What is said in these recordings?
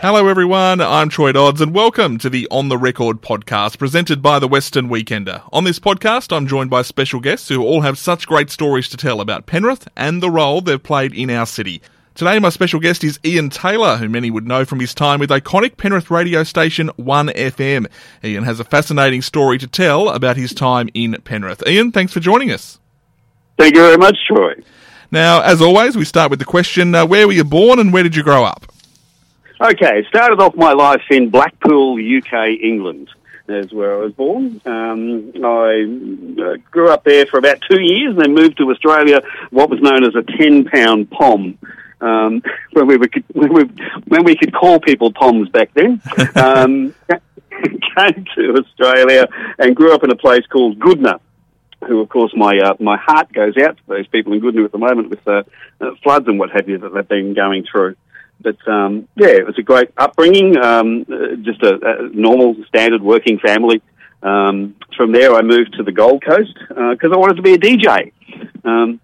Hello, everyone. I'm Troy Dodds, and welcome to the On the Record podcast presented by the Western Weekender. On this podcast, I'm joined by special guests who all have such great stories to tell about Penrith and the role they've played in our city. Today, my special guest is Ian Taylor, who many would know from his time with iconic Penrith radio station 1FM. Ian has a fascinating story to tell about his time in Penrith. Ian, thanks for joining us. Thank you very much, Troy. Now, as always, we start with the question uh, where were you born and where did you grow up? Okay, started off my life in Blackpool, UK, England. That's where I was born. Um, I uh, grew up there for about two years and then moved to Australia, what was known as a 10 pound POM. Um, when we were, when we, when we could call people POMs back then. Um, came to Australia and grew up in a place called Goodna who, of course, my uh, my heart goes out to those people in Goodna at the moment with uh, uh, floods and what have you that they've been going through. But um, yeah, it was a great upbringing, um, uh, just a, a, normal, standard working family. Um, from there, I moved to the Gold Coast because uh, I wanted to be a DJ. Um,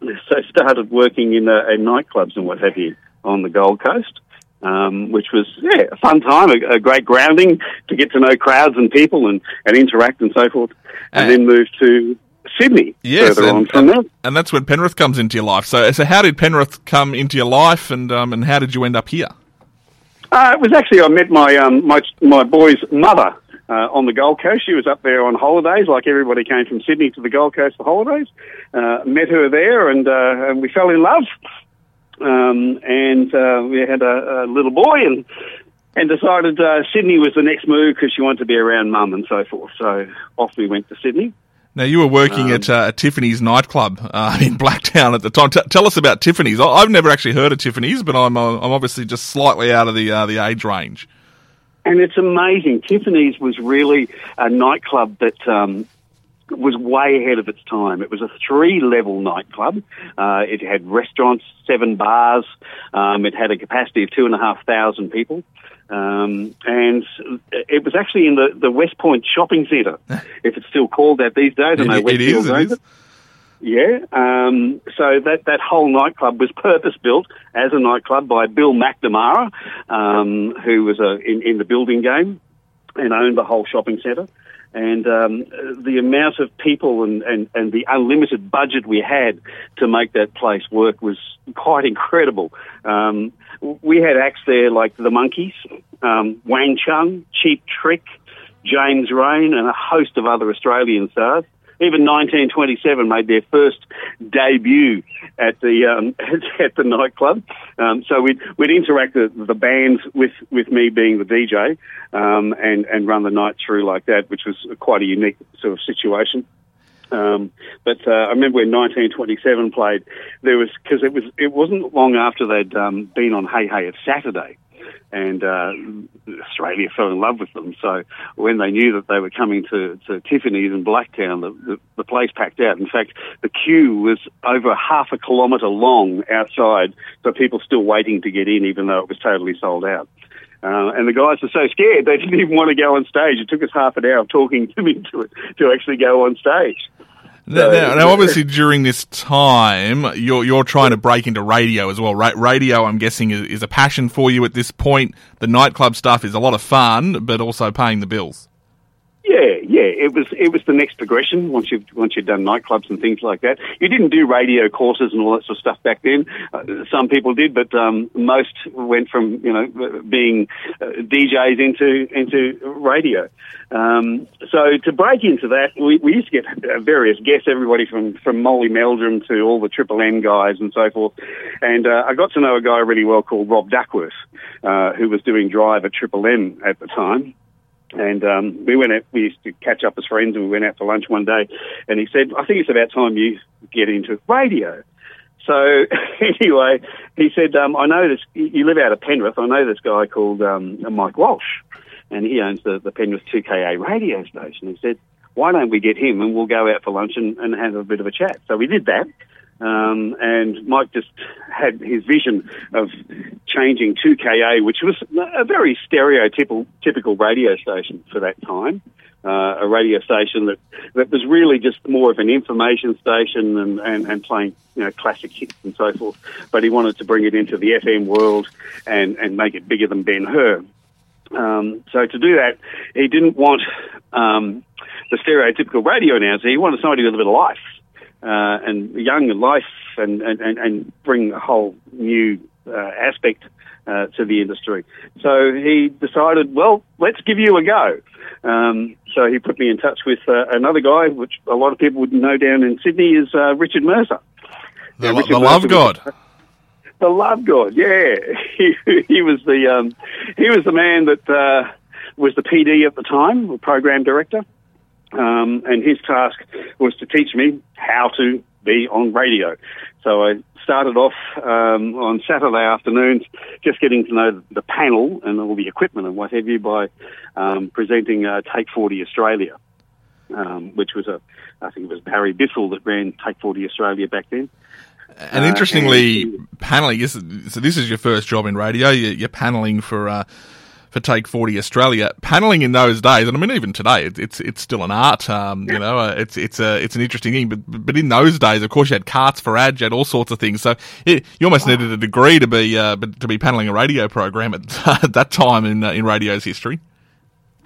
so I started working in, uh, in nightclubs and what have you on the Gold Coast. Um, which was yeah a fun time, a, a, great grounding to get to know crowds and people and, and interact and so forth, and, and then moved to Sydney yes, and, and, And that's when Penrith comes into your life. So, so how did Penrith come into your life, and um, and how did you end up here? Uh, it was actually I met my um, my my boy's mother uh, on the Gold Coast. She was up there on holidays, like everybody came from Sydney to the Gold Coast for holidays. Uh, met her there, and uh, and we fell in love. Um, and uh, we had a, a, little boy, and and decided uh, Sydney was the next move because she wanted to be around mum and so forth. So off we went to Sydney. Now you were working um, at uh, Tiffany's nightclub uh, in Blacktown at the time. T- tell us about Tiffany's. I've never actually heard of Tiffany's, but I'm uh, I'm obviously just slightly out of the uh, the age range. And it's amazing. Tiffany's was really a nightclub that um, was way ahead of its time. It was a three-level nightclub. Uh, it had restaurants, seven bars. Um, it had a capacity of two and a half thousand people. Um, and it was actually in the, the West Point Shopping Centre, if it's still called that these days. I know it, Westfield it is. It is. Yeah. Um, so that, that whole nightclub was purpose built as a nightclub by Bill McNamara, um, who was a, in, in the building game and owned the whole shopping centre. And um, the amount of people and, and, and the unlimited budget we had to make that place work was quite incredible. Um, we had acts there like the Monkees, um, Wang Chung, Cheap Trick, James Reyne, and a host of other Australian stars. Even 1927 made their first debut at the um, at the nightclub. Um, so we'd we'd interact the, the bands with with me being the DJ um, and and run the night through like that, which was quite a unique sort of situation. Um, but uh, I remember when 1927 played, there was because it was it wasn't long after they'd um, been on Hey Hey It's Saturday, and uh, Australia fell in love with them. So when they knew that they were coming to, to Tiffany's in Blacktown, the, the, the place packed out. In fact, the queue was over half a kilometre long outside, so people still waiting to get in, even though it was totally sold out. Uh, and the guys were so scared they didn't even want to go on stage. It took us half an hour of talking to them it to actually go on stage. Now, now, now, obviously, during this time, you're you're trying to break into radio as well. Ra- radio, I'm guessing, is, is a passion for you at this point. The nightclub stuff is a lot of fun, but also paying the bills. Yeah, yeah, it was it was the next progression once you've once you've done nightclubs and things like that. You didn't do radio courses and all that sort of stuff back then. Uh, some people did, but um, most went from you know being uh, DJs into into radio. Um, so to break into that, we, we used to get uh, various guests, everybody from from Molly Meldrum to all the Triple M guys and so forth. And uh, I got to know a guy really well called Rob Duckworth, uh, who was doing drive at Triple M at the time. And um, we went out, we used to catch up as friends and we went out for lunch one day and he said, I think it's about time you get into radio. So anyway, he said, um, I know this, you live out of Penrith, I know this guy called um, Mike Walsh and he owns the, the Penrith 2KA radio station. He said, why don't we get him and we'll go out for lunch and, and have a bit of a chat. So we did that. Um, and Mike just had his vision of changing 2KA, which was a very stereotypical typical radio station for that time. uh, a radio station that, that was really just more of an information station and, and, and playing you know classic hits and so forth. But he wanted to bring it into the FM world and, and make it bigger than Ben Hur. Um, so to do that, he didn't want um, the stereotypical radio announcer. He wanted somebody with a bit of life uh, and young life and, and, and bring a whole new uh, aspect uh, to the industry. So he decided, well, let's give you a go. Um, so he put me in touch with uh, another guy, which a lot of people would know down in Sydney, is uh, Richard Mercer. The, Richard the Mercer love god. Was, the love god, yeah. He, he was the um, he was the man that uh, was the PD at the time, the program director, um, and his task was to teach me how to be on radio. So I started off um, on Saturday afternoons just getting to know the panel and all the equipment and what have you by um, presenting uh, Take 40 Australia, um, which was a, I think it was Barry Bissell that ran Take 40 Australia back then. And interestingly, uh, and, paneling, so this is your first job in radio, you're, you're paneling for uh, for Take 40 Australia. Paneling in those days, and I mean even today, it, it's it's still an art. Um, you know, uh, it's it's a it's an interesting thing. But but in those days, of course, you had carts for ads, you had all sorts of things. So it, you almost needed a degree to be uh, to be paneling a radio program at, at that time in uh, in radio's history.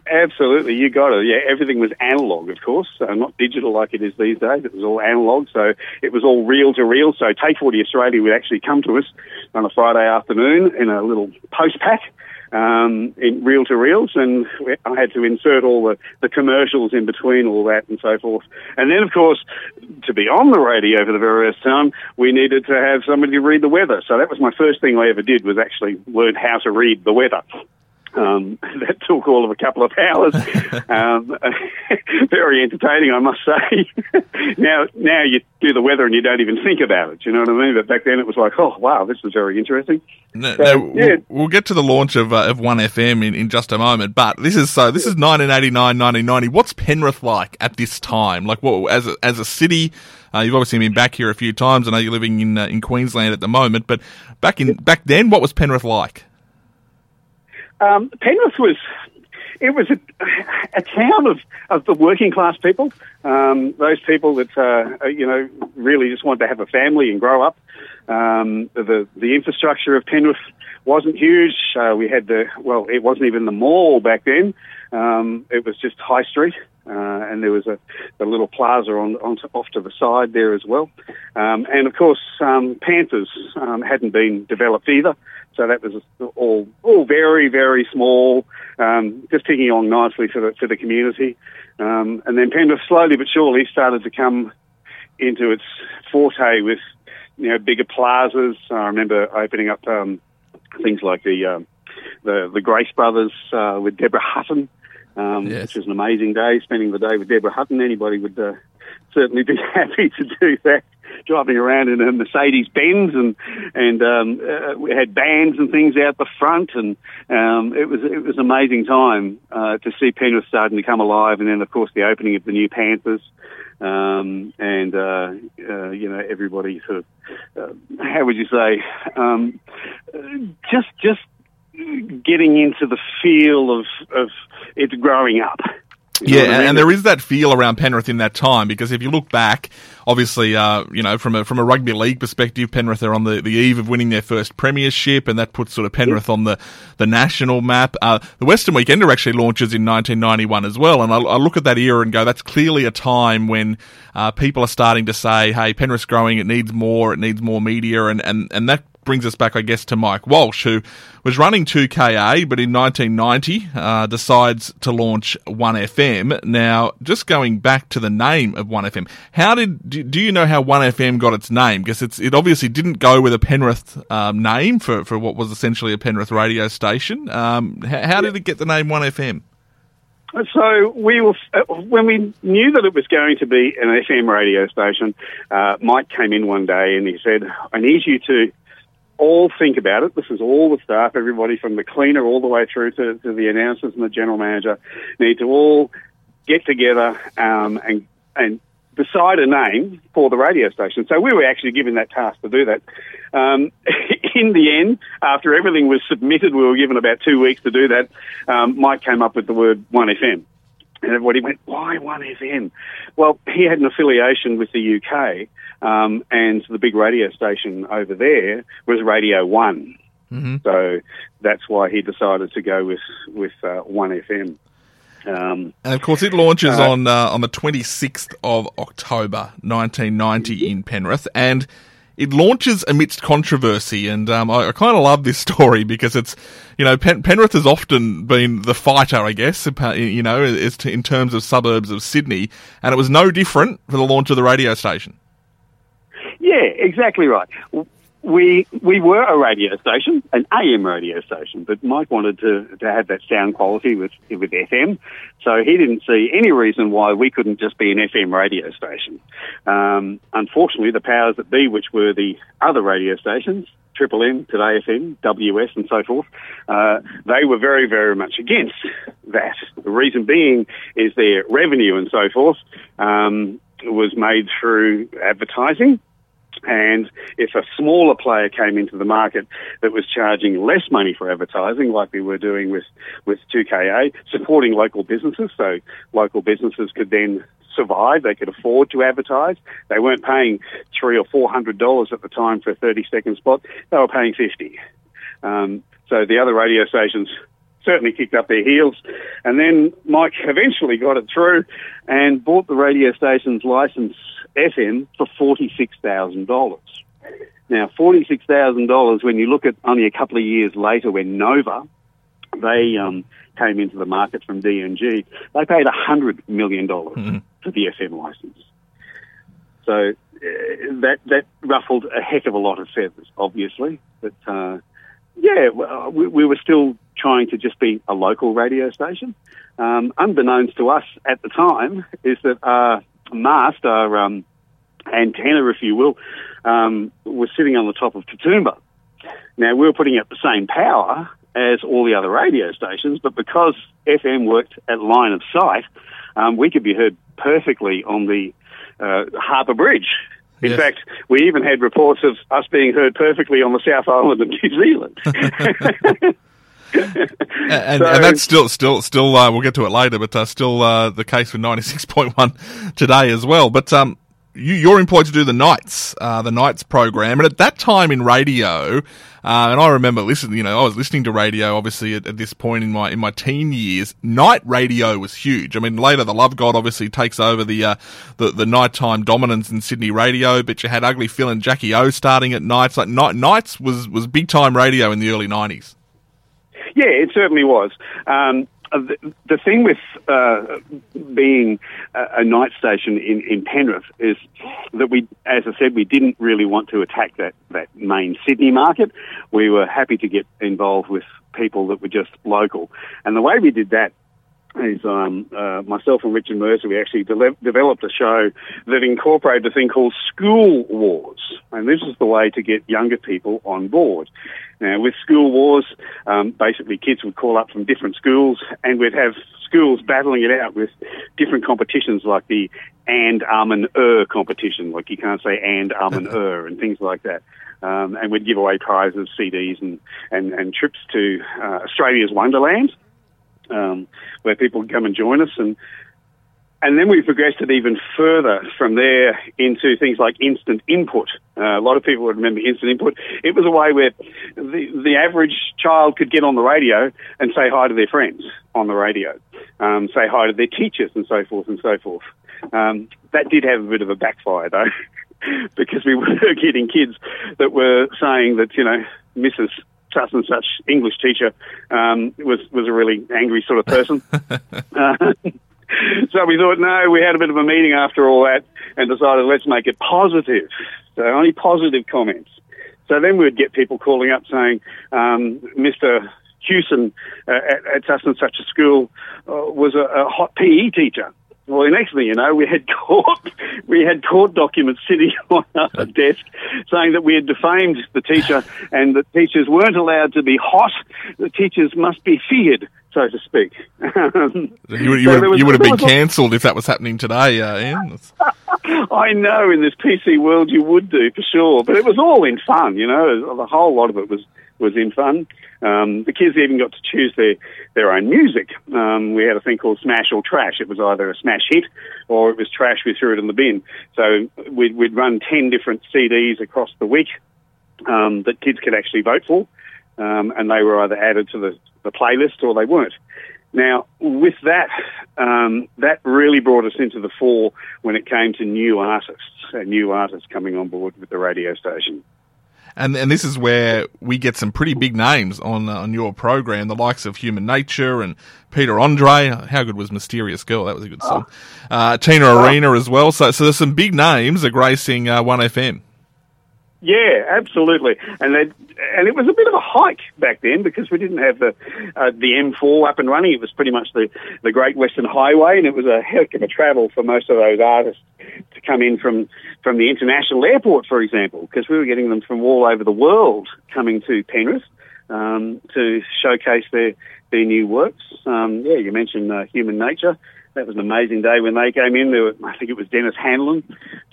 Absolutely, you got it. Yeah, everything was analog, of course, uh, not digital like it is these days. It was all analog, so it was all reel to reel. So Take 40 Australia would actually come to us on a Friday afternoon in a little post pack um, in reel to reels, and I had to insert all the, the commercials in between all that and so forth. And then, of course, to be on the radio for the very first time, we needed to have somebody read the weather. So that was my first thing I ever did was actually learn how to read the weather. Um, that took all of a couple of hours. um, very entertaining, I must say. now, now you do the weather and you don't even think about it. You know what I mean? But back then it was like, oh wow, this is very interesting. No, so, no, yeah. we'll, get to the launch of uh, of One FM in, in just a moment. But this is so. This is 1989, 1990. What's Penrith like at this time? Like, what as a, as a city? Uh, you've obviously been back here a few times. I know you're living in uh, in Queensland at the moment, but back in back then, what was Penrith like? Um, Penrith was it was a, a, town of, of the working class people, um, those people that uh, you know really just wanted to have a family and grow up. Um, the the infrastructure of Penrith wasn't huge. Uh, we had the well, it wasn't even the mall back then. Um, it was just High Street, uh, and there was a, a little plaza on, on to, off to the side there as well. Um, and of course, um, Panthers um, hadn't been developed either. So that was all all very very small, um, just ticking along nicely for the for the community. Um, and then Penrith slowly but surely started to come into its forte with you know bigger plazas. I remember opening up um, things like the um, the the Grace Brothers uh, with Deborah Hutton, um, yes. which was an amazing day. Spending the day with Deborah Hutton, anybody would uh, certainly be happy to do that driving around in a Mercedes Benz, and and um, uh, we had bands and things out the front, and um, it was it was an amazing time uh, to see Penrith starting to come alive, and then of course the opening of the new Panthers, um, and uh, uh, you know everybody sort of uh, how would you say um, just just getting into the feel of of it's growing up. You yeah, and, I mean? and, there is that feel around Penrith in that time because if you look back, obviously, uh, you know, from a from a rugby league perspective, Penrith are on the, the eve of winning their first premiership, and that puts sort of Penrith on the, the national map. Uh, the Western Weekender actually launches in 1991 as well, and I, I, look at that era and go, that's clearly a time when uh, people are starting to say, hey, Penrith's growing, it needs more, it needs more media, and, and, and that brings us back, I guess, to Mike Walsh, who was running 2KA, but in 1990 uh, decides to launch 1FM. Now, just going back to the name of 1FM, how did do you know how 1FM got its name? Because it's it obviously didn't go with a Penrith um, name for, for what was essentially a Penrith radio station. Um, how, did it get the name 1FM? So we were, uh, when we knew that it was going to be an FM radio station, uh, Mike came in one day and he said, "I need you to all think about it. This is all the staff, everybody from the cleaner all the way through to, to the announcers and the general manager need to all get together um, and and decide a name for the radio station. So we were actually given that task to do that. Um, in the end, after everything was submitted, we were given about two weeks to do that. Um, Mike came up with the word 1FM. And everybody went, why 1FM? Well, he had an affiliation with the UK, um, and the big radio station over there was Radio One. Mm-hmm. So that's why he decided to go with with uh, One FM. Um, And of course, it launches Uh, on uh, on the 26th of October 1990 in Penrith, and it launches amidst controversy. And um, I, I kind of love this story because it's, you know, Pen- Penrith has often been the fighter, I guess, you know, to, in terms of suburbs of Sydney, and it was no different for the launch of the radio station. Yeah, exactly right. We we were a radio station, an AM radio station, but Mike wanted to, to have that sound quality with with FM, so he didn't see any reason why we couldn't just be an FM radio station. Um, unfortunately, the powers that be, which were the other radio stations, Triple M, Today FM, WS, and so forth, uh, they were very, very much against that. The reason being is their revenue and so forth um, was made through advertising. And if a smaller player came into the market that was charging less money for advertising, like we were doing with, with 2KA, supporting local businesses, so local businesses could then survive, they could afford to advertise. They weren't paying three or four hundred dollars at the time for a 30 second spot, they were paying 50. Um, so the other radio stations certainly kicked up their heels. And then Mike eventually got it through and bought the radio station's license FM for $46,000. Now, $46,000, when you look at only a couple of years later when Nova, they um, came into the market from DMG, they paid $100 million Mhm. for the FM license. So uh, that that ruffled a heck of a lot of feathers, obviously. But uh, yeah, we, we were still trying to just be a local radio station. Um, unbeknownst to us at the time, is that our mast, our um, antenna, if you will, um, was sitting on the top of Katoomba. Now we were putting out the same power as all the other radio stations, but because FM worked at line of sight, um, we could be heard perfectly on the uh, Harbour Bridge. In Yes. fact, we even had reports of us being heard perfectly on the South Island of New Zealand. And, and, So- and that's still, still, still. Uh, we'll get to it later, but uh, still uh, the case with ninety six point one today as well. But um, you, you're employed to do the nights, uh, the nights program, and at that time in radio, uh, and I remember listening. You know, I was listening to radio obviously at, at this point in my in my teen years. Night radio was huge. I mean, later the Love God obviously takes over the uh, the, the nighttime dominance in Sydney radio, but you had Ugly Phil and Jackie O starting at nights. Like night, nights was was big time radio in the early nineties. Yeah, it certainly was. Um, the, the thing with uh, being a, a night station in, in Penrith is that we, as I said, we didn't really want to attack that, that main Sydney market. We were happy to get involved with people that were just local. And the way we did that is um, uh, myself and Richard Mercer, we actually de- developed a show that incorporated a thing called School Wars. And this is the way to get younger people on board. Now, with School Wars, um, basically kids would call up from different schools and we'd have schools battling it out with different competitions like the and um and er competition, like you can't say and um and er and things like that. Um, and we'd give away prizes, CDs, and, and, and trips to uh, Australia's Wonderland um, where people can come and join us. And and then we progressed it even further from there into things like instant input. Uh, a lot of people would remember instant input. It was a way where the the average child could get on the radio and say hi to their friends on the radio, um, say hi to their teachers, and so forth and so forth. Um, that did have a bit of a backfire though, because we were getting kids that were saying that you know Mrs such and such English teacher um, was was a really angry sort of person. uh, so we thought, no, we had a bit of a meeting after all that and decided let's make it positive. So only positive comments. So then we'd get people calling up saying, um, Mr. Hewson uh, at, at such and such a school uh, was a, a hot PE teacher. Well, the next thing you know, we had court, we had court documents sitting on our desk saying that we had defamed the teacher and that teachers weren't allowed to be hot. The teachers must be feared. so to speak. Um, you, you, so would, you would have been cancelled if that was happening today, uh, Ian. I know in this PC world you would do for sure, but it was all in fun. You know, the whole lot of it was was in fun. Um, the kids even got to choose their, their own music. Um, we had a thing called Smash or Trash. It was either a smash hit or it was trash, we threw it in the bin. So we'd, we'd run 10 different CDs across the week um, that kids could actually vote for, um, and they were either added to the, the playlist or they weren't. Now, with that, um, that really brought us into the fore when it came to new artists, new artists coming on board with the radio station and and this is where we get some pretty big names on uh, on your program, the likes of Human Nature and Peter Andre. How good was Mysterious Girl? That was a good song. Uh, Tina Arena as well. So so there's some big names are gracing uh, One FM. Yeah, absolutely, and and it was a bit of a hike back then because we didn't have the uh, the M4 up and running. It was pretty much the the Great Western Highway, and it was a heck of a travel for most of those artists to come in from from the international airport, for example, because we were getting them from all over the world coming to Penrith um, to showcase their their new works. Um, yeah, you mentioned uh, Human Nature that was an amazing day when they came in. There were, I think it was Denis Handlin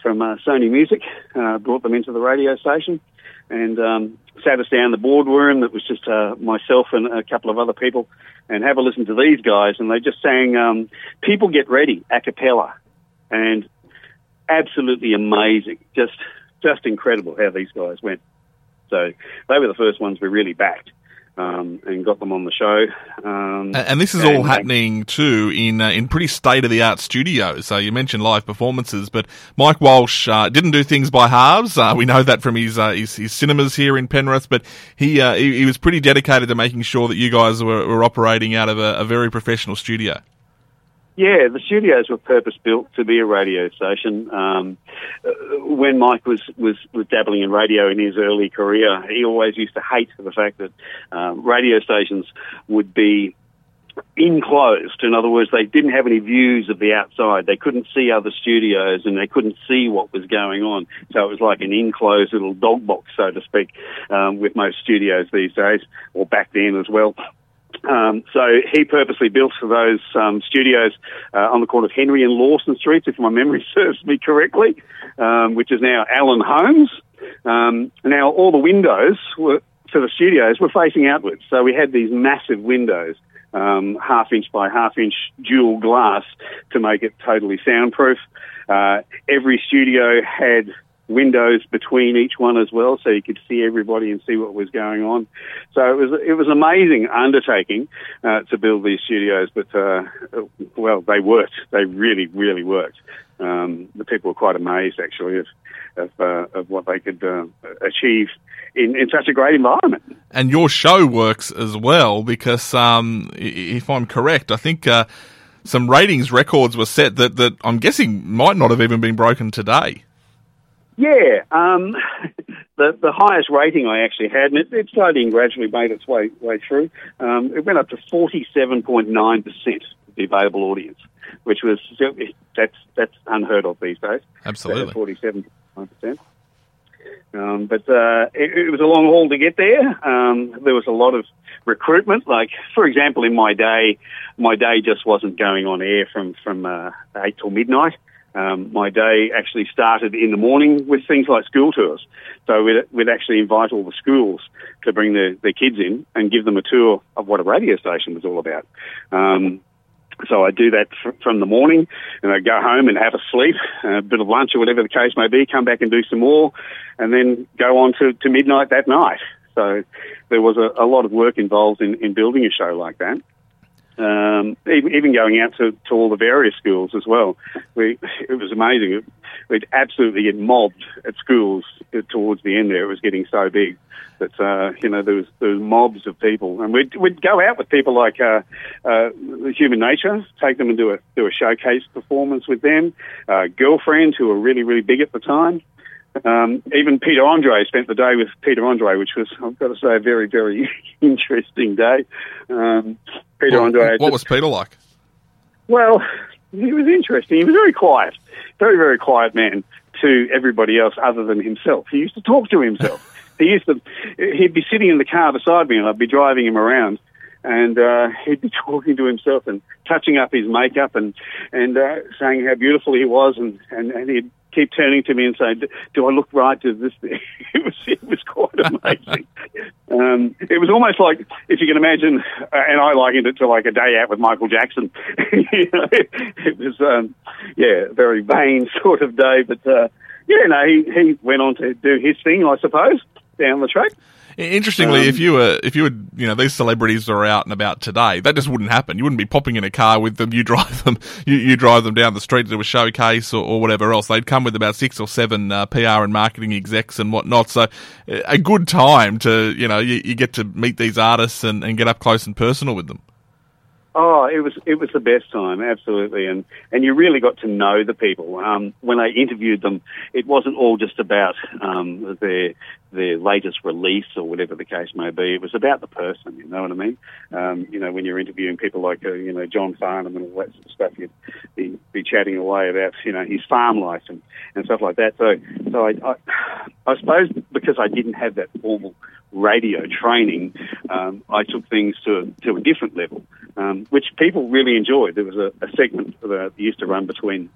from uh, Sony Music uh, brought them into the radio station and um, sat us down in the boardroom. That was just uh, myself and a couple of other people, and have a listen to these guys. And they just sang um, "People Get Ready" a cappella, and absolutely amazing. Just just incredible how these guys went. So they were the first ones we really backed um, and got them on the show. Um, and, and, this is all happening too in uh, in pretty state of the art studios. So you mentioned live performances, but Mike Walsh uh, didn't do things by halves. Uh, we know that from his, uh, his, his cinemas here in Penrith, but he, uh, he, he was pretty dedicated to making sure that you guys were, were operating out of a, a very professional studio. Yeah, the studios were purpose built to be a radio station. Um, when Mike was, was, was dabbling in radio in his early career, he always used to hate the fact that um, radio stations would be enclosed. In other words, they didn't have any views of the outside. They couldn't see other studios and they couldn't see what was going on. So it was like an enclosed little dog box, so to speak, um, with most studios these days, or back then as well. Um, so he purposely built for those um, studios uh, on the corner of Henry and Lawson Streets, if my memory serves me correctly, um, which is now Allen Homes. Um, now all the windows were, for the studios were facing outwards, so we had these massive windows, um, half inch by half inch dual glass, to make it totally soundproof. Uh, every studio had windows between each one as well, so you could see everybody and see what was going on. So it was it was amazing undertaking uh, to build these studios, but uh, well, they worked. They really, really worked. Um, the people were quite amazed actually of of, uh, of what they could uh, achieve in, in such a great environment. And your show works as well because, um, if I'm correct, I think. Uh, some ratings records were set that, that I'm guessing might not have even been broken today. Yeah, um, the the highest rating I actually had, and it, it slowly and gradually made its way way through. Um, it went up to forty seven point nine percent of the available audience, which was that's that's unheard of these days. Absolutely, forty seven point nine percent. Um, but uh, it, it, was a long haul to get there. Um, there was a lot of recruitment. Like, for example, in my day, my day just wasn't going on air from from uh, eight till midnight. Um, my day actually started in the morning with things like school tours. So we'd, we'd actually invite all the schools to bring their, their kids in and give them a tour of what a radio station was all about. Um, so I do that from the morning, and I go home and have a sleep, a bit of lunch or whatever the case may be, come back and do some more, and then go on to, to midnight that night. So there was a, a lot of work involved in, in building a show like that um, even going out to, to all the various schools as well. We, it was amazing. We'd absolutely get mobbed at schools towards the end there. It was getting so big that, uh, you know, there was, there was mobs of people. And we'd, we'd go out with people like uh, uh, Human Nature, take them and do a, do a showcase performance with them, uh, girlfriends who were really, really big at the time. Um, even Peter Andre spent the day with Peter Andre, which was, I've got to say, a very, very interesting day. Um, Peter well, Andre. What was Peter like? Well, he was interesting. He was very quiet, very, very quiet man to everybody else other than himself. He used to talk to himself. he used to, he'd be sitting in the car beside me and I'd be driving him around and uh, he'd be talking to himself and touching up his makeup and and uh, saying how beautiful he was, and, and, and he'd keep turning to me and say, "Do I look right? Does this?" it was it was quite amazing. um, it was almost like if you can imagine, uh, and I likened it to like a day out with Michael Jackson. you know, it, it was um, yeah, a very vain sort of day, but uh, yeah, no, he he went on to do his thing, I suppose, down the track. Interestingly, um, if you were, if you were, you know, these celebrities are out and about today, that just wouldn't happen. You wouldn't be popping in a car with them. You drive them, you, you drive them down the street to a showcase or, or whatever else. They'd come with about six or seven uh, PR and marketing execs and whatnot. So, a good time to, you know, you, you get to meet these artists and, and get up close and personal with them. Oh, it was it was the best time, absolutely, and and you really got to know the people. Um, when I interviewed them, it wasn't all just about um, their their latest release or whatever the case may be. It was about the person. You know what I mean? Um, you know, when you're interviewing people like uh, you know John Farnham and all that sort of stuff, you'd be, be chatting away about you know his farm life and, and stuff like that. So so I, I I suppose because I didn't have that formal radio training, um, I took things to to a different level, um, which people really enjoyed. There was a, a segment that used to run between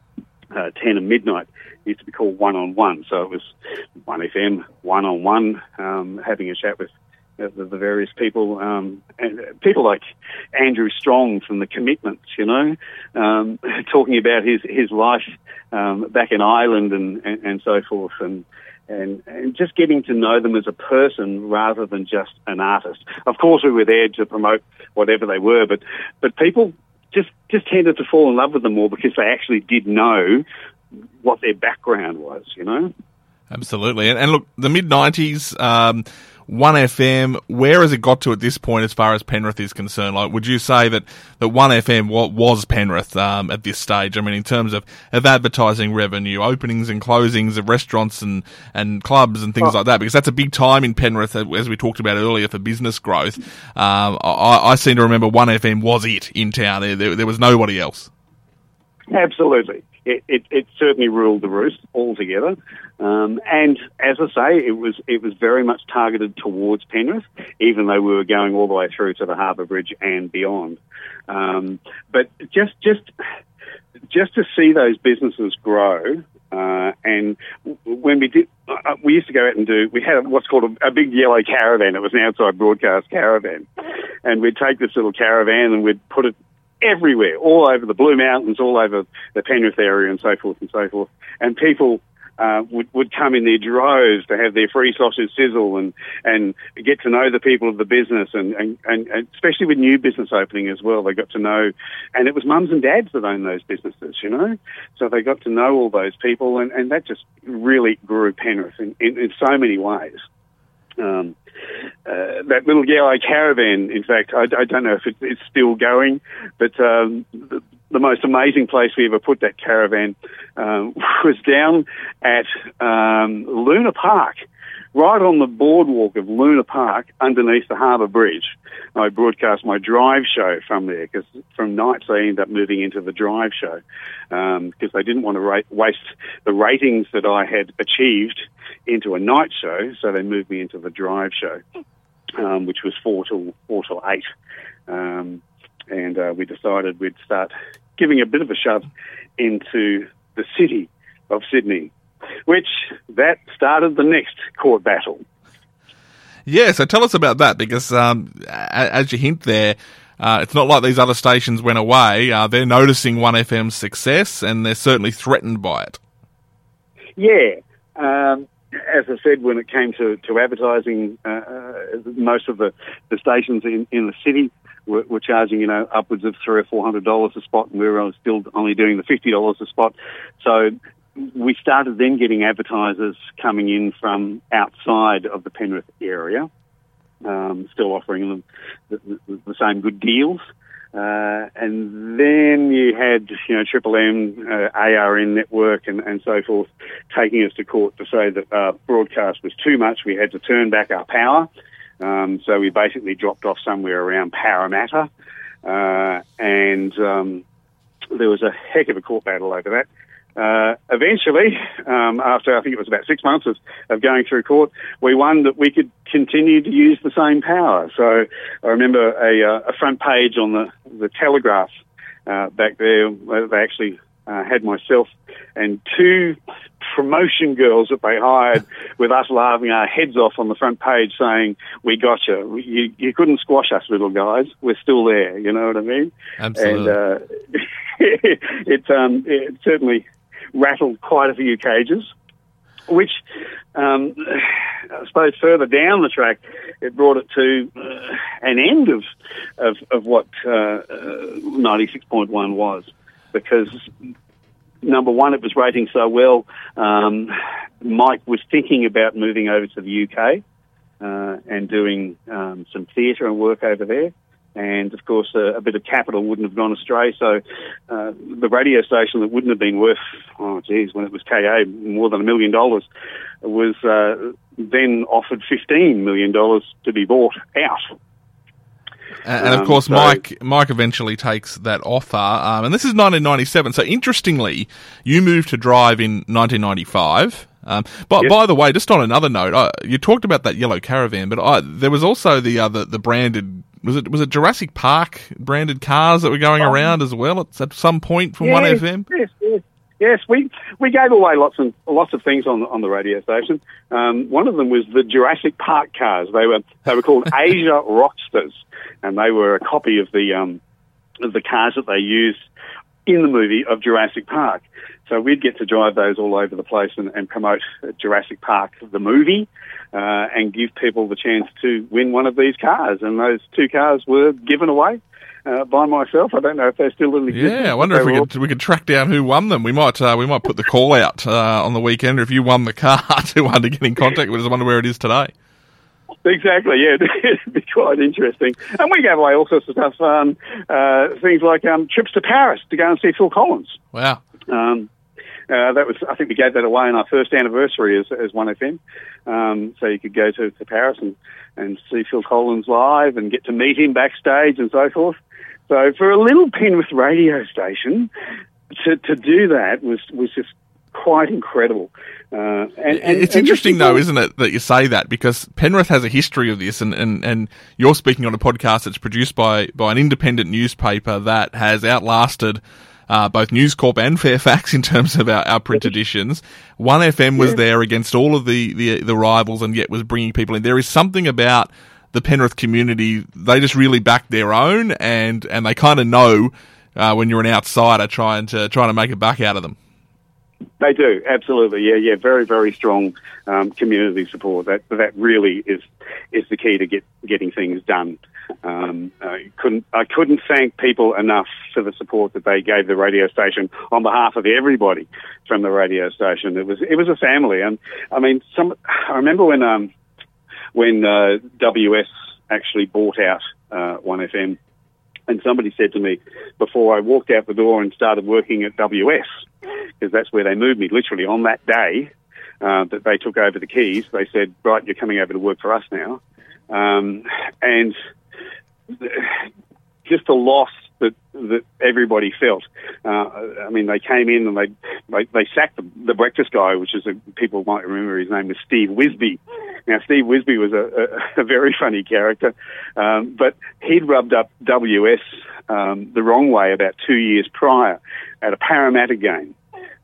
uh, 10 and midnight. Used to be called One on One. So it was 1FM, one on one, having a chat with uh, the, the, various people, um, and people like Andrew Strong from the Commitments, you know, um, talking about his his life um, back in Ireland and, and, and so forth, and and, and just getting to know them as a person rather than just an artist. Of course, we were there to promote whatever they were, but but people just just tended to fall in love with them more because they actually did know what their background was. You know. Absolutely, and, and look, the mid '90s. Um, 1FM, where has it got to at this point as far as Penrith is concerned? Like, would you say that, that 1FM was Penrith um, at this stage? I mean, in terms of, of advertising revenue, openings and closings of restaurants and, and clubs and things oh. like that, because that's a big time in Penrith, uh, as we talked about earlier, for business growth. Um, I, I, seem to remember 1FM was it in town. There, there, there was nobody else. Absolutely it, it, it certainly ruled the roost altogether. Um, and as I say, it was it was very much targeted towards Penrith, even though we were going all the way through to the Harbour Bridge and beyond. Um, but just just just to see those businesses grow. Uh, and when we did, uh, we used to go out and do. We had what's called a, a big yellow caravan. It was an outside broadcast caravan, and we'd take this little caravan and we'd put it everywhere, all over the Blue Mountains, all over the Penrith area, and so forth and so forth. And people uh, would would come in their droves to have their free sausage sizzle and and get to know the people of the business, and and, and, and especially with new business opening as well, they got to know. And it was mums and dads that owned those businesses, you know, so they got to know all those people, and, and that just really grew Penrith in, in, in so many ways. Um, uh, that little yellow caravan, in fact, I, I don't know if it, it's still going, but um, the, the, most amazing place we ever put that caravan um, was down at um, Luna Park right on the boardwalk of Luna Park underneath the Harbour Bridge. I broadcast my drive show from there because from nights they ended up moving into the drive show because um, they didn't want to ra- waste the ratings that I had achieved into a night show, so they moved me into the drive show, um, which was four till four till eight, um, and uh, we decided we'd start giving a bit of a shove into the city of Sydney which that started the next court battle. Yeah, so tell us about that because um, as you hint there, uh, it's not like these other stations went away. Uh, they're noticing 1FM's success and they're certainly threatened by it. Yeah. Um, as I said, when it came to, to advertising, uh, uh most of the, the stations in, in the city were, were, charging, you know, upwards of three or four hundred dollars a spot, and we were still only doing the fifty dollars a spot. So we started then getting advertisers coming in from outside of the Penrith area, um, still offering them the, the, the same good deals. Uh, and then you had, you know, Triple M, uh, ARN Network, and, and so forth, taking us to court to say that uh, broadcast was too much. We had to turn back our power. Um, so we basically dropped off somewhere around Parramatta. Uh, and um, there was a heck of a court battle over that. Uh, eventually, um, after I think it was about six months of, of going through court, we won that we could continue to use the same power. So I remember a, uh, a front page on the, the Telegraph uh, back there, they actually uh, had myself and two promotion girls that they hired with us laughing our heads off on the front page saying, we got you. You, you couldn't squash us little guys. We're still there. You know what I mean? Absolutely. And, uh, it, um, it certainly rattled quite a few cages, which um, I suppose further down the track, it brought it to uh, an end of of, of what uh, ninety six point one was, because number one, it was rating so well. Um, Mike was thinking about moving over to the UK uh, and doing um, some theatre and work over there and of course a, a, bit of capital wouldn't have gone astray. So uh, the radio station that wouldn't have been worth, oh geez, when it was KA, more than a million dollars, was uh, then offered fifteen million dollars to be bought out. And, of um, course, so, Mike Mike eventually takes that offer, um, and this is 1997. So interestingly, you moved to Drive in 1995. Um, but yes. by the way, just on another note, uh, you talked about that yellow caravan, but I, there was also the uh, the, the branded was it was it Jurassic Park branded cars that were going um, around as well at, at some point from One FM? Yes, yes, yes. We we gave away lots of lots of things on on the radio station. Um, one of them was the Jurassic Park cars. They were they were called Asia Rocstas, and they were a copy of the um, of the cars that they used in the movie of Jurassic Park. So we'd get to drive those all over the place and, and promote Jurassic Park, the movie, uh, and give people the chance to win one of these cars. And those two cars were given away. Uh, by myself, I don't know if they're still in existence. Yeah, I wonder if we could we could track down who won them. We might uh, we might put the call out uh, on the weekend. If you won the car, to want to get in contact with us. I wonder where it is today. Exactly, yeah, it'd be quite interesting. And we gave away all sorts of stuff, um, uh, things like um, trips to Paris to go and see Phil Collins. Wow. Um, uh, that was, I think we gave that away on our first anniversary as, as 1FM. Um, so you could go to, to Paris and, and see Phil Collins live and get to meet him backstage and so forth. So for a little Penrith radio station, to, to do that was, was just quite incredible. Uh, and, and, it's and interesting, though, isn't it, that you say that because Penrith has a history of this, and, and, and you're speaking on a podcast that's produced by, by an independent newspaper that has outlasted uh, both News Corp and Fairfax in terms of our, our print editions. One FM was yeah. there against all of the, the, the rivals and yet was bringing people in. There is something about the Penrith community. They just really back their own and, and they kind of know, uh, when you're an outsider trying to, trying to make a buck out of them. They do absolutely, yeah, yeah. Very, very strong um, community support. That that really is is the key to get getting things done. Um, I couldn't I couldn't thank people enough for the support that they gave the radio station on behalf of everybody from the radio station. It was it was a family, and I mean, some I remember when um, when uh, WS actually bought out uh, One FM, and somebody said to me before I walked out the door and started working at WS, because that's where they moved me literally on that day. Uh, that they took over the keys, they said, "Right, you're coming over to work for us now," um, and just a loss that that everybody felt. Uh, I mean, they came in and they they, they sacked the, the breakfast guy, which is a, people might remember his name was Steve Wisby. Now, Steve Wisby was a, a, a very funny character, um, but he'd rubbed up WS um, the wrong way about two years prior at a Parramatta game.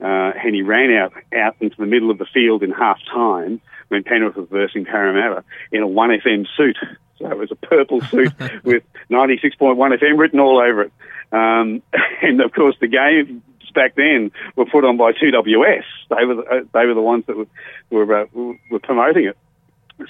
Uh, and he ran out, out into the middle of the field in half time when Penrith was versing Parramatta in a 1FM suit. So it was a purple suit with 96.1 FM written all over it. Um, and of course, the games back then were put on by 2WS. They were the, uh, they were the ones that were were, uh, were promoting it.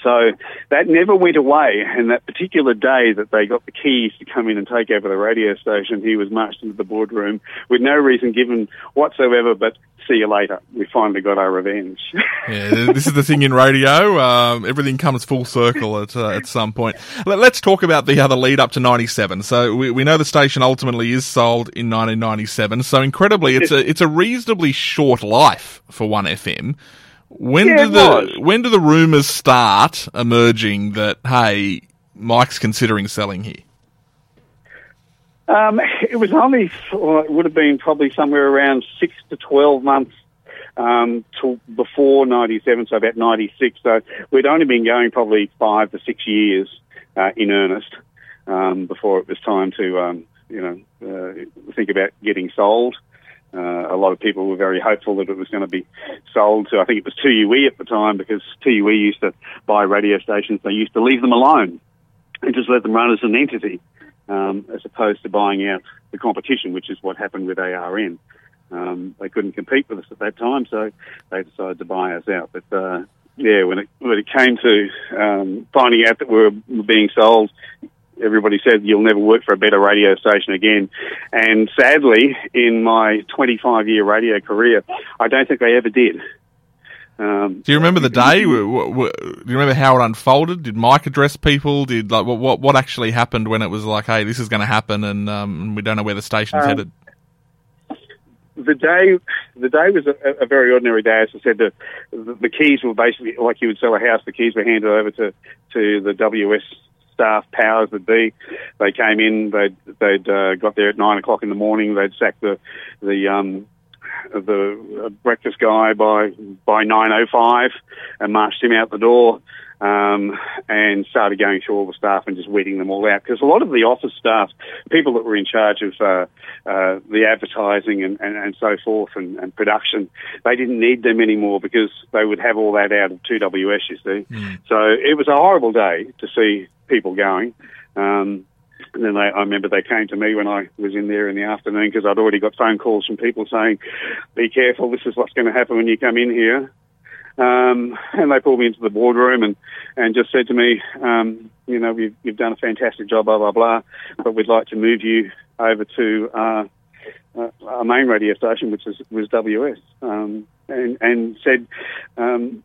So that never went away. And that particular day that they got the keys to come in and take over the radio station, he was marched into the boardroom with no reason given whatsoever but see you later. We finally got our revenge. yeah, this is the thing in radio. Um, everything comes full circle at uh, at some point. Let, us talk about the other lead up to '97. So we, we know the station ultimately is sold in 1997. So incredibly, it's a it's a reasonably short life for One FM. When yeah, do the when do the rumours start emerging that hey, Mike's considering selling here? Um, it was only, well, it would have been probably somewhere around six to 12 months um, to before 97, so about 96. So we'd only been going probably five to six years uh, in earnest um, before it was time to, um, you know, uh, think about getting sold. Uh, a lot of people were very hopeful that it was going to be sold to, I think it was 2UE at the time, because 2UE used to buy radio stations. They used to leave them alone and just let them run as an entity, um, as opposed to buying out the competition, which is what happened with ARN. Um, they couldn't compete with us at that time, so they decided to buy us out. But uh, yeah, when it when it came to um, finding out that we were being sold, everybody said you'll never work for a better radio station again. And sadly, in my 25 year radio career, I don't think I ever did. Um, do you remember the day? do you remember how it unfolded? Did Mike address people? Did like what what actually happened when it was like, hey, this is going to happen, and um, we don't know where the station's um, headed? the day the day was a, a, very ordinary day. As I said, the, the, the keys were basically like you would sell a house. The keys were handed over to to the WS staff powers would be. They came in. They'd they'd uh, got there at nine o'clock in the morning. They'd sacked the the um, the uh, breakfast guy by by nine oh five and marched him out the door um, and started going through all the staff and just weeding them all out. Because a lot of the office staff, people that were in charge of uh, uh, the advertising and, and, and so forth and, and, production, they didn't need them anymore because they would have all that out of 2WS, you see. Mm. So it was a horrible day to see people going. Um, and then they, I remember they came to me when I was in there in the afternoon because I'd already got phone calls from people saying, "Be careful, this is what's going to happen when you come in here." Um, and they pulled me into the boardroom and, and just said to me, um, you know, you've, you've done a fantastic job, blah, blah, blah, but we'd like to move you over to uh, uh, our main radio station, which is, was WS, um, and, and said, um,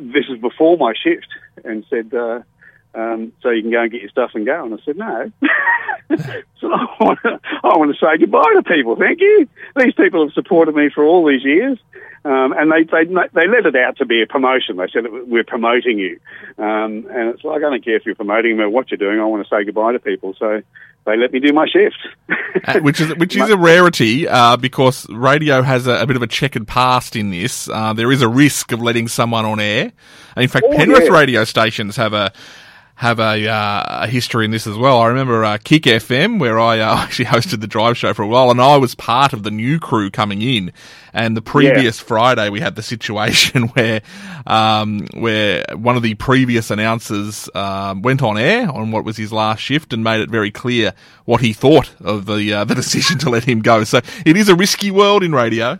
this is before my shift, and said, uh, um, so you can go and get your stuff and go. And I said, no. so I want, to, I want to say goodbye to people. Thank you. These people have supported me for all these years. Um, and they, they they let it out to be a promotion. They said we're promoting you, um, and it's like I don't care if you're promoting me or what you're doing. I want to say goodbye to people, so they let me do my shift, uh, which is which is a rarity uh, because radio has a, a, bit of a checkered past in this. Uh, there is a risk of letting someone on air. And in fact, oh, Penrith yeah. radio stations have a have a, uh, a history in this as well. I remember uh, Kick FM, where I uh, actually hosted the drive show for a while, and I was part of the new crew coming in. And the previous yeah. Friday, we had the situation where um, where one of the previous announcers um, went on air on what was his last shift and made it very clear what he thought of the uh, the decision to let him go. So it is a risky world in radio.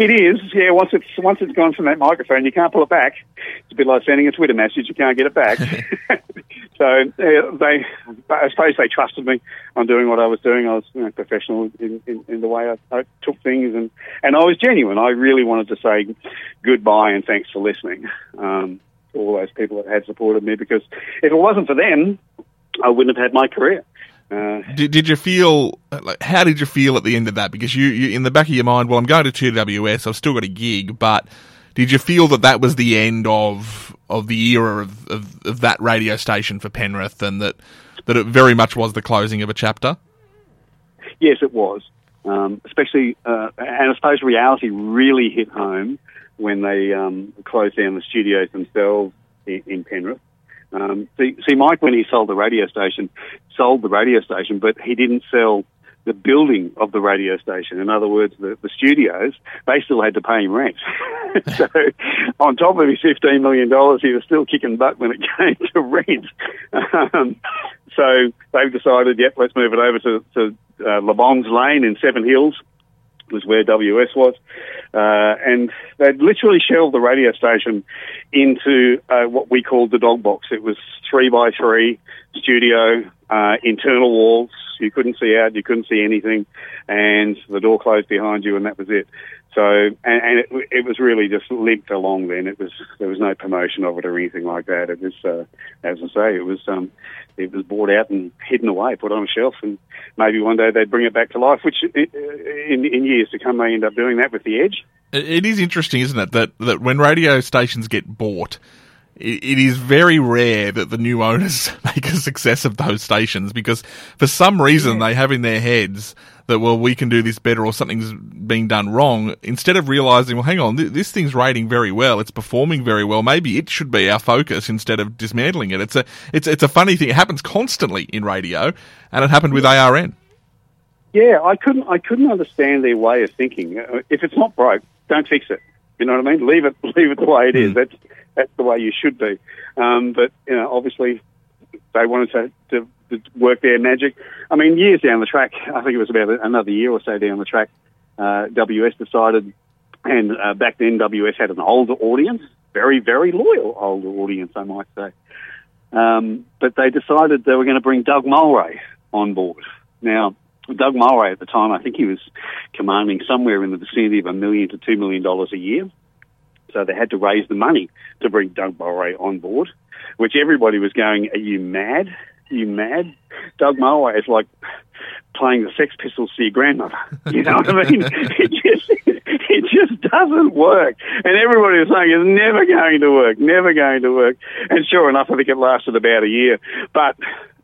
It is, yeah. Once it's once it's gone from that microphone, you can't pull it back. It's a bit like sending a Twitter message; you can't get it back. so uh, they, I suppose, they trusted me on doing what I was doing. I was you know, professional in, in, in, the way I, I, took things, and and I was genuine. I really wanted to say goodbye and thanks for listening. Um, all those people that had supported me, because if it wasn't for them, I wouldn't have had my career. Uh, did, did you feel like how did you feel at the end of that? Because you, you in the back of your mind, well, I'm going to 2WS, I've still got a gig, but did you feel that that was the end of of the era of, of, of that radio station for Penrith, and that that it very much was the closing of a chapter? Yes, it was. Um, especially, uh, and I suppose reality really hit home when they um, closed down the studios themselves in, in Penrith. Um, see, see, Mike, when he sold the radio station, sold the radio station, but he didn't sell the building of the radio station. In other words, the, the studios, they still had to pay him rent. so, on top of his $15 million, he was still kicking butt when it came to rent. Um, so, they've decided, yep, let's move it over to, to uh, Le Bons Lane in Seven Hills was where WS was, uh, and they'd literally shelved the radio station into uh, what we called the dog box. It was three by three studio, uh, internal walls. You couldn't see out, you couldn't see anything, and the door closed behind you, and that was it. So, and, and it, it, was really just limped along. Then it was there was no promotion of it or anything like that. It was, uh, as I say, it was um, it was bought out and hidden away, put on a shelf, and maybe one day they'd bring it back to life. Which in, in years to come, they end up doing that with the Edge. It is interesting, isn't it, that that when radio stations get bought it, it is very rare that the new owners make a success of those stations because for some reason yeah. they have in their heads that well we can do this better or something's being done wrong instead of realizing well hang on th- this thing's rating very well it's performing very well maybe it should be our focus instead of dismantling it. It's a it's it's a funny thing. It happens constantly in radio and it happened with ARN yeah I couldn't I couldn't understand their way of thinking. Uh, if it's not broke don't fix it. You know what I mean? Leave it leave it the way it is. Mm. that's that's the way you should be. Um, but you know obviously they wanted to, to work their magic. I mean, years down the track, I think it was about another year or so down the track, uh, WS decided, and uh, back then WS had an older audience, very, very loyal older audience, I might say. Um, but they decided they were going to bring Doug Mulray on board. Now, Doug Mulray at the time, I think he was commanding somewhere in the vicinity of a million to two million dollars a year. So they had to raise the money to bring Doug Mulray on board, which everybody was going, Are you mad? You mad? Doug Mulray is like playing the Sex Pistols to your grandmother. You know what I mean? it just it just doesn't work. And everybody was saying it's never going to work, never going to work. And sure enough, I think it lasted about a year. But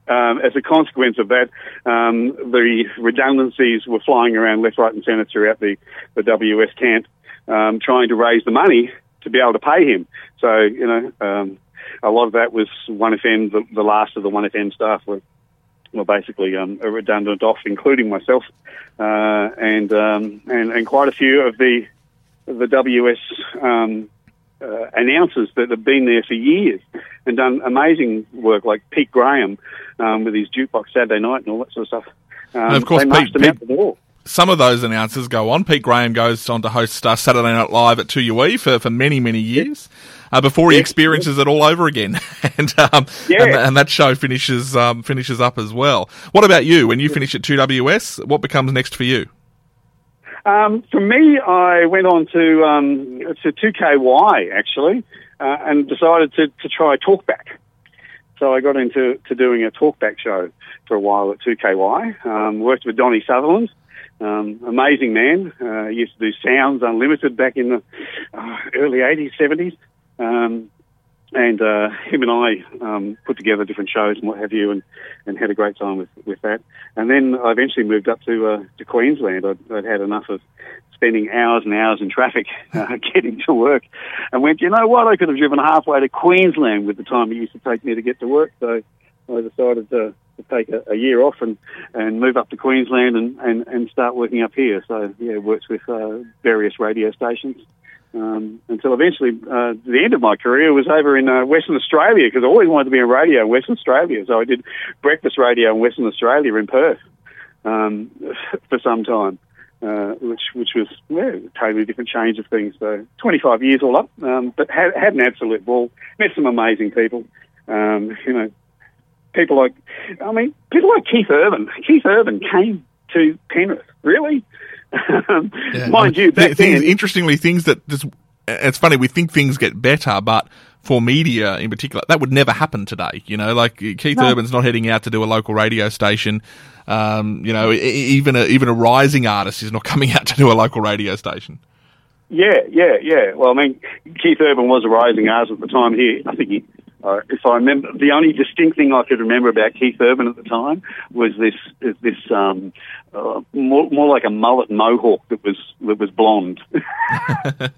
um, as a consequence of that, um, the redundancies were flying around left, right, and centre throughout the, the WS camp, um, trying to raise the money to be able to pay him. So, you know, um, a lot of that was 1FM, the, the last of the 1FM staff were, were basically um, redundant off, including myself, uh, and, um, and and quite a few of the the WS um, uh, announcers that have been there for years and done amazing work, like Pete Graham um, with his jukebox Saturday night and all that sort of stuff. Um, of course, Pete, Pete, some of those announcers go on. Pete Graham goes on to host uh, Saturday Night Live at 2UE for, for many, many years uh, before he experiences it all over again. and, um, yeah. and, and, that show finishes, um, finishes up as well. What about you? When you finish at 2WS, what becomes next for you? Um, for me, I went on to, um, to 2KY actually, uh, and decided to, to try talkback. So I got into to doing a talkback show for a while at 2KY. Um, worked with Donnie Sutherland, um, amazing man. Uh, used to do Sounds Unlimited back in the uh, early 80s, 70s. Um, and uh, him and I um, put together different shows and what have you, and, and had a great time with, with that. And then I eventually moved up to uh, to Queensland. I'd, I'd had enough of spending hours and hours in traffic uh, getting to work, and went, you know what? I could have driven halfway to Queensland with the time it used to take me to get to work. So I decided to, to take a, a, year off and, and move up to Queensland and, and, and start working up here. So yeah, worked with uh, various radio stations um, until eventually uh, the end of my career was over in uh, Western Australia because I always wanted to be in radio in Western Australia. So I did breakfast radio in Western Australia in Perth um, for some time, uh, which which was yeah, a totally different change of things. So 25 years all up, um, but had, had an absolute ball. Met some amazing people. Um, you know, people like I mean, people like Keith Urban. Keith Urban came to Penrith. Really? yeah, Mind you, back things, interestingly, things that just, it's funny, we think things get better, but for media in particular, that would never happen today. You know, like Keith no. Urban's not heading out to do a local radio station. Um, you know, even a, even a rising artist is not coming out to do a local radio station. Yeah, yeah, yeah. Well, I mean, Keith Urban was a rising artist at the time. He, I think he, uh, if I remember, the only distinct thing I could remember about Keith Urban at the time was this this um, uh, more, more like a mullet mohawk that was that was blonde. that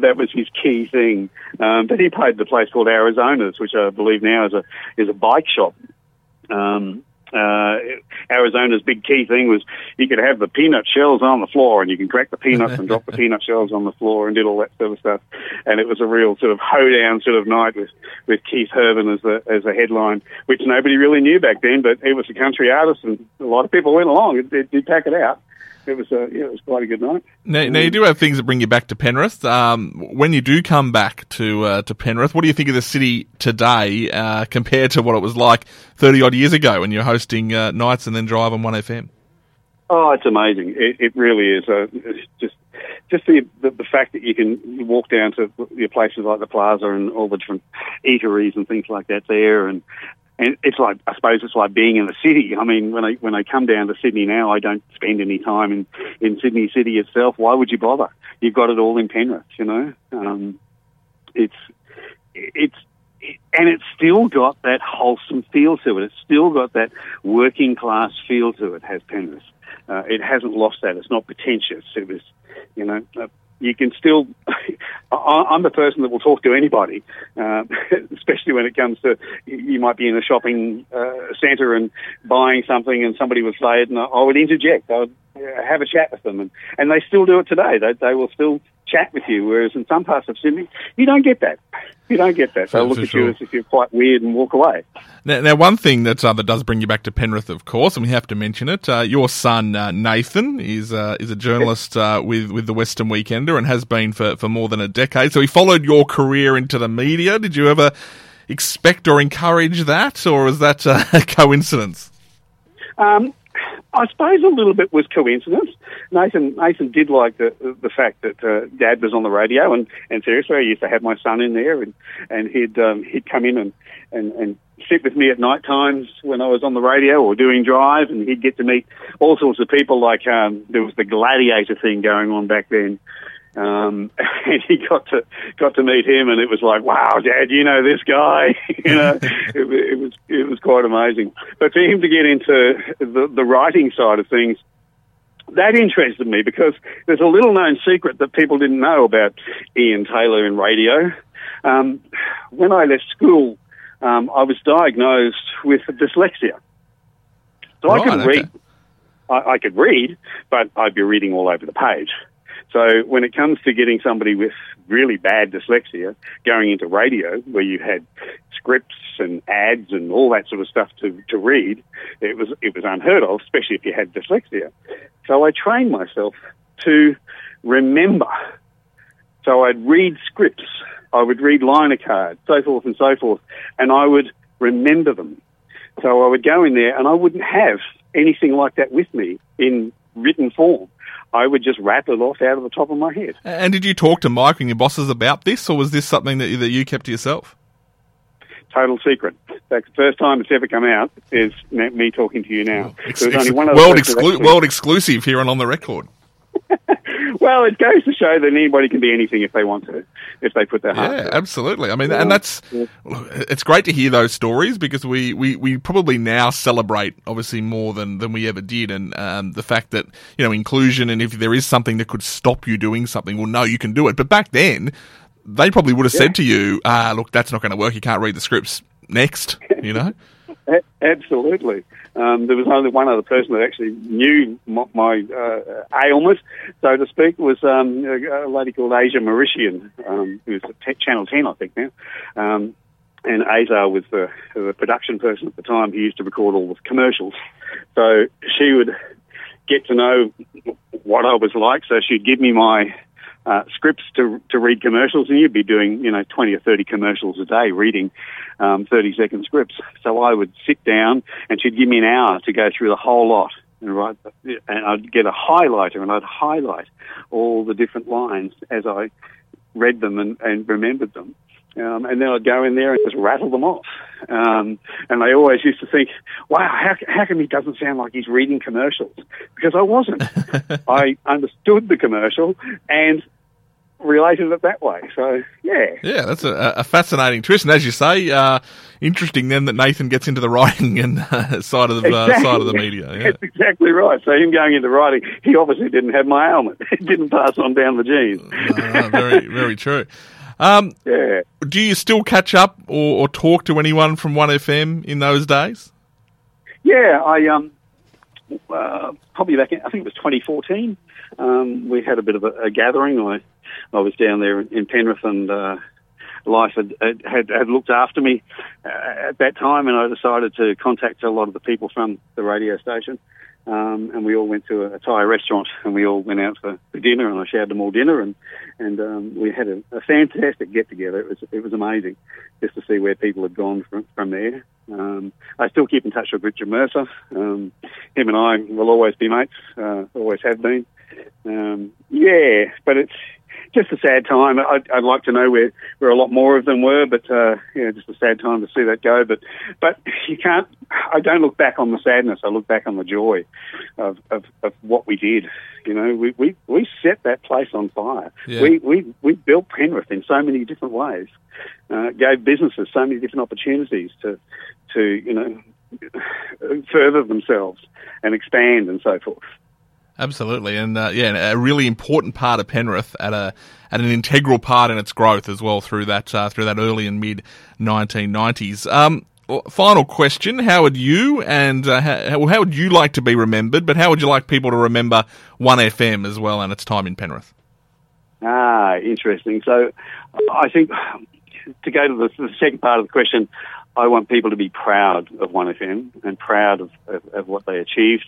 that was his key thing. Um, but he played the place called Arizona's, which I believe now is a is a bike shop. Um, uh, Arizona's big key thing was you could have the peanut shells on the floor and you can crack the peanuts and drop the peanut shells on the floor and did all that sort of stuff. And it was a real sort of hoedown sort of night with, with Keith Urban as the, as a headline, which nobody really knew back then, but he was a country artist and a lot of people went along. It, it did pack it out it was a yeah, it was quite a good night. Now, now you do have things that bring you back to Penrith. Um, when you do come back to uh, to Penrith, what do you think of the city today uh, compared to what it was like thirty odd years ago when you're hosting uh, nights and then drive on One FM? Oh, it's amazing! It, it really is. Uh, it's just just the, the, the fact that you can walk down to your places like the Plaza and all the different eateries and things like that there, and and it's like I suppose it's like being in the city. I mean, when I when I come down to Sydney now, I don't spend any time in in Sydney city itself. Why would you bother? You've got it all in Penrith, you know. Um, it's it's and it's still got that wholesome feel to it. It's still got that working class feel to it. Has Penrith? Uh, it hasn't lost that. It's not pretentious. It was, you know, you can still. I'm the person that will talk to anybody, uh, especially when it comes to you might be in a shopping uh, centre and buying something, and somebody would say it, and I would interject. I would have a chat with them, and, and they still do it today. They, they will still chat with you, whereas in some parts of Sydney, you don't get that. You don't get that. They'll look at sure. you as if you're quite weird and walk away. Now, now one thing that, uh, that does bring you back to Penrith, of course, and we have to mention it. Uh, your son uh, Nathan is uh, is a journalist uh, with with the Western Weekender and has been for, for more than a decade. So he followed your career into the media. Did you ever expect or encourage that, or was that uh, a coincidence? Um, I suppose a little bit was coincidence. Nathan Nathan did like the the fact that uh, Dad was on the radio, and, and seriously, I used to have my son in there, and and he'd um, he'd come in and, and and sit with me at night times when I was on the radio or doing drive, and he'd get to meet all sorts of people. Like um, there was the gladiator thing going on back then, um, and he got to got to meet him, and it was like, wow, Dad, you know this guy. you know, it, it, was it was quite amazing. But for him to get into the, the writing side of things, that interested me because there's a little known secret that people didn't know about Ian Taylor in radio. Um, when I left school, um, I was diagnosed with dyslexia. So right, I could okay. read. I, I could read, but I'd be reading all over the page. So when it comes to getting somebody with really bad dyslexia going into radio, where you had scripts and ads and all that sort of stuff to, to read, it was it was unheard of, especially if you had dyslexia. So I trained myself to remember. So I'd read scripts, I would read liner cards, so forth and so forth, and I would remember them. So I would go in there and I wouldn't have anything like that with me in written form. I would just rattle it off out of the top of my head. And did you talk to Mike and your bosses about this, or was this something that you, that you kept to yourself? Total secret. Fact, the first time it's ever come out is me talking to you now. Ex- ex- world, exclu- world exclusive here and on the record. well, it goes to show that anybody can be anything if they want to, if they put their heart. Yeah, absolutely. I mean, yeah. and that's it's great to hear those stories because we, we, we probably now celebrate obviously more than, than we ever did, and um, the fact that you know inclusion and if there is something that could stop you doing something, well, no, you can do it. But back then, they probably would have yeah. said to you, "Ah, look, that's not going to work. You can't read the scripts." Next, you know. Absolutely. Um, there was only one other person that actually knew my, my uh, ailment, so to speak, was um, a, lady called Asia Mauritian, um, who's at Channel 10, I think now. Um, and Azar was the, the production person at the time who used to record all the commercials. So she would get to know what I was like, so she'd give me my uh, scripts to to read commercials, and you'd be doing you know twenty or thirty commercials a day, reading um, thirty second scripts. So I would sit down, and she'd give me an hour to go through the whole lot and write, and I'd get a highlighter, and I'd highlight all the different lines as I read them and, and remembered them. Um, and then I'd go in there and just rattle them off. Um, and I always used to think, wow, how, how come he doesn't sound like he's reading commercials? Because I wasn't. I understood the commercial and related it that way. So yeah, yeah, that's a, a fascinating twist. And as you say, uh, interesting then that Nathan gets into the writing and uh, side of the uh, exactly. side of the media. Yeah. That's exactly right. So him going into writing, he obviously didn't have my ailment. He didn't pass on down the genes. no, no, very very true. Um, yeah. Do you still catch up or, or talk to anyone from One FM in those days? Yeah, I um uh, probably back in, I think it was 2014. Um, we had a bit of a, a gathering. I I was down there in Penrith and uh, life had, had, had looked after me uh, at that time, and I decided to contact a lot of the people from the radio station. Um, and we all went to a Thai restaurant, and we all went out for, for dinner, and I shared them all dinner, and and um, we had a, a fantastic get together. It was it was amazing just to see where people had gone from from there. Um, I still keep in touch with Richard Mercer. Um, him and I will always be mates, uh, always have been. Um, yeah, but it's just a sad time. I'd, I'd, like to know where, where a lot more of them were, but uh, yeah, just a sad time to see that go. But but you can't. I don't look back on the sadness. I look back on the joy of, of, of what we did. You know, we, we, we set that place on fire. Yeah. We, we we built Penrith in so many different ways. Uh, gave businesses so many different opportunities to to you know further themselves and expand and so forth. Absolutely, and uh, yeah, a really important part of Penrith at a at an integral part in its growth as well through that uh, through that early and mid 1990s. Um, final question: How would you and uh, how, how would you like to be remembered? But how would you like people to remember One FM as well and its time in Penrith? Ah, interesting. So, I think to go to the, the second part of the question, I want people to be proud of 1FM and proud of, of, of what they achieved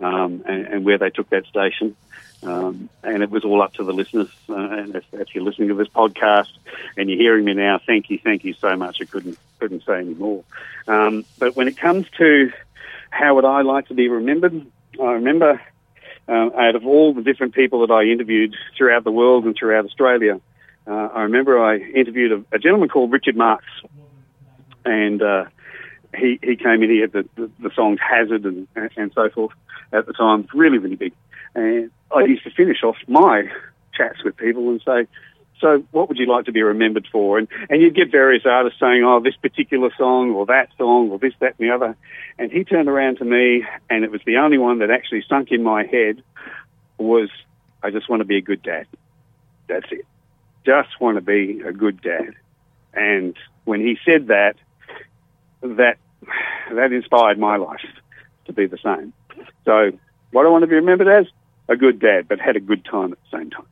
um, and, and, where they took that station. Um, and it was all up to the listeners. Uh, and if, if, you're listening to this podcast and you're hearing me now, thank you, thank you so much. I couldn't couldn't say any more. Um, but when it comes to how would I like to be remembered, I remember uh, out of all the different people that I interviewed throughout the world and throughout Australia, uh, I remember I interviewed a, a, gentleman called Richard Marx, and uh, he he came in. He had the, the, the songs Hazard and and so forth at the time, really, really big. And I used to finish off my chats with people and say, so what would you like to be remembered for? And, and you'd get various artists saying, oh, this particular song or that song or this, that and the other. And he turned around to me and it was the only one that actually sunk in my head was, I just want to be a good dad. That's it. Just want to be a good dad. And when he said that, that, that inspired my life to be the same. So what I want to be remembered as, a good dad, but had a good time at the same time.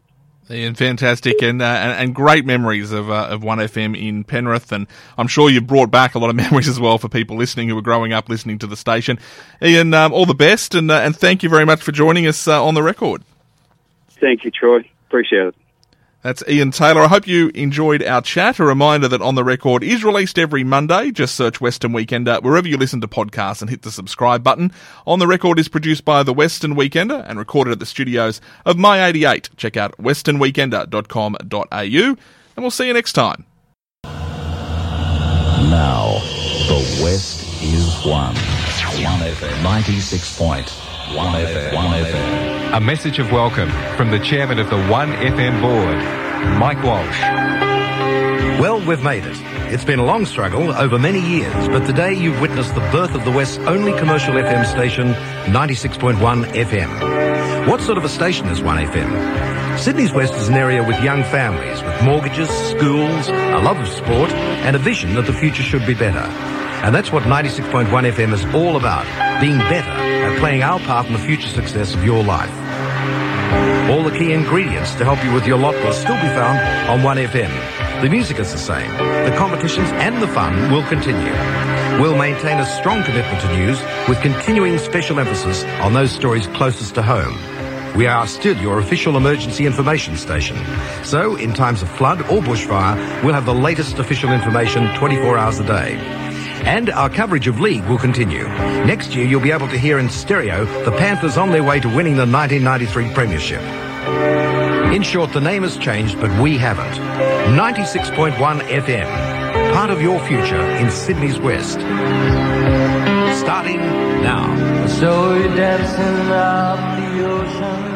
Ian, fantastic, and, uh, and, great memories of uh, of One FM in Penrith, and I'm sure you've brought back a lot of memories as well for people listening who were growing up listening to the station. Ian, um, all the best, and uh, and thank you very much for joining us uh, on the record. Thank you, Troy. Appreciate it. That's Ian Taylor. I hope you enjoyed our chat. A reminder that On the Record is released every Monday. Just search Western Weekender wherever you listen to podcasts and hit the subscribe button. On the Record is produced by the Western Weekender and recorded at the studios of My 88. Check out westernweekender.com.au and we'll see you next time. Now, the West is one. 1FM 96 point. 1FM. 1FM. A message of welcome from the chairman of the 1FM board, Mike Walsh. Well, we've made it. It's been a long struggle over many years, but today you've witnessed the birth of the West's only commercial FM station, 96.1 FM. What sort of a station is 1FM? Sydney's West is an area with young families, with mortgages, schools, a love of sport, and a vision that the future should be better. And that's what 96.1 FM is all about, being better at playing our part in the future success of your life. All the key ingredients to help you with your lot will still be found on 1FM. The music is the same. The competitions and the fun will continue. We'll maintain a strong commitment to news with continuing special emphasis on those stories closest to home. We are still your official emergency information station. So, in times of flood or bushfire, we'll have the latest official information 24 hours a day. And our coverage of League will continue. Next year, you'll be able to hear in stereo the Panthers on their way to winning the 1993 Premiership. In short, the name has changed, but we haven't. 96.1 FM, part of your future in Sydney's West. Starting now. So you're dancing up the ocean.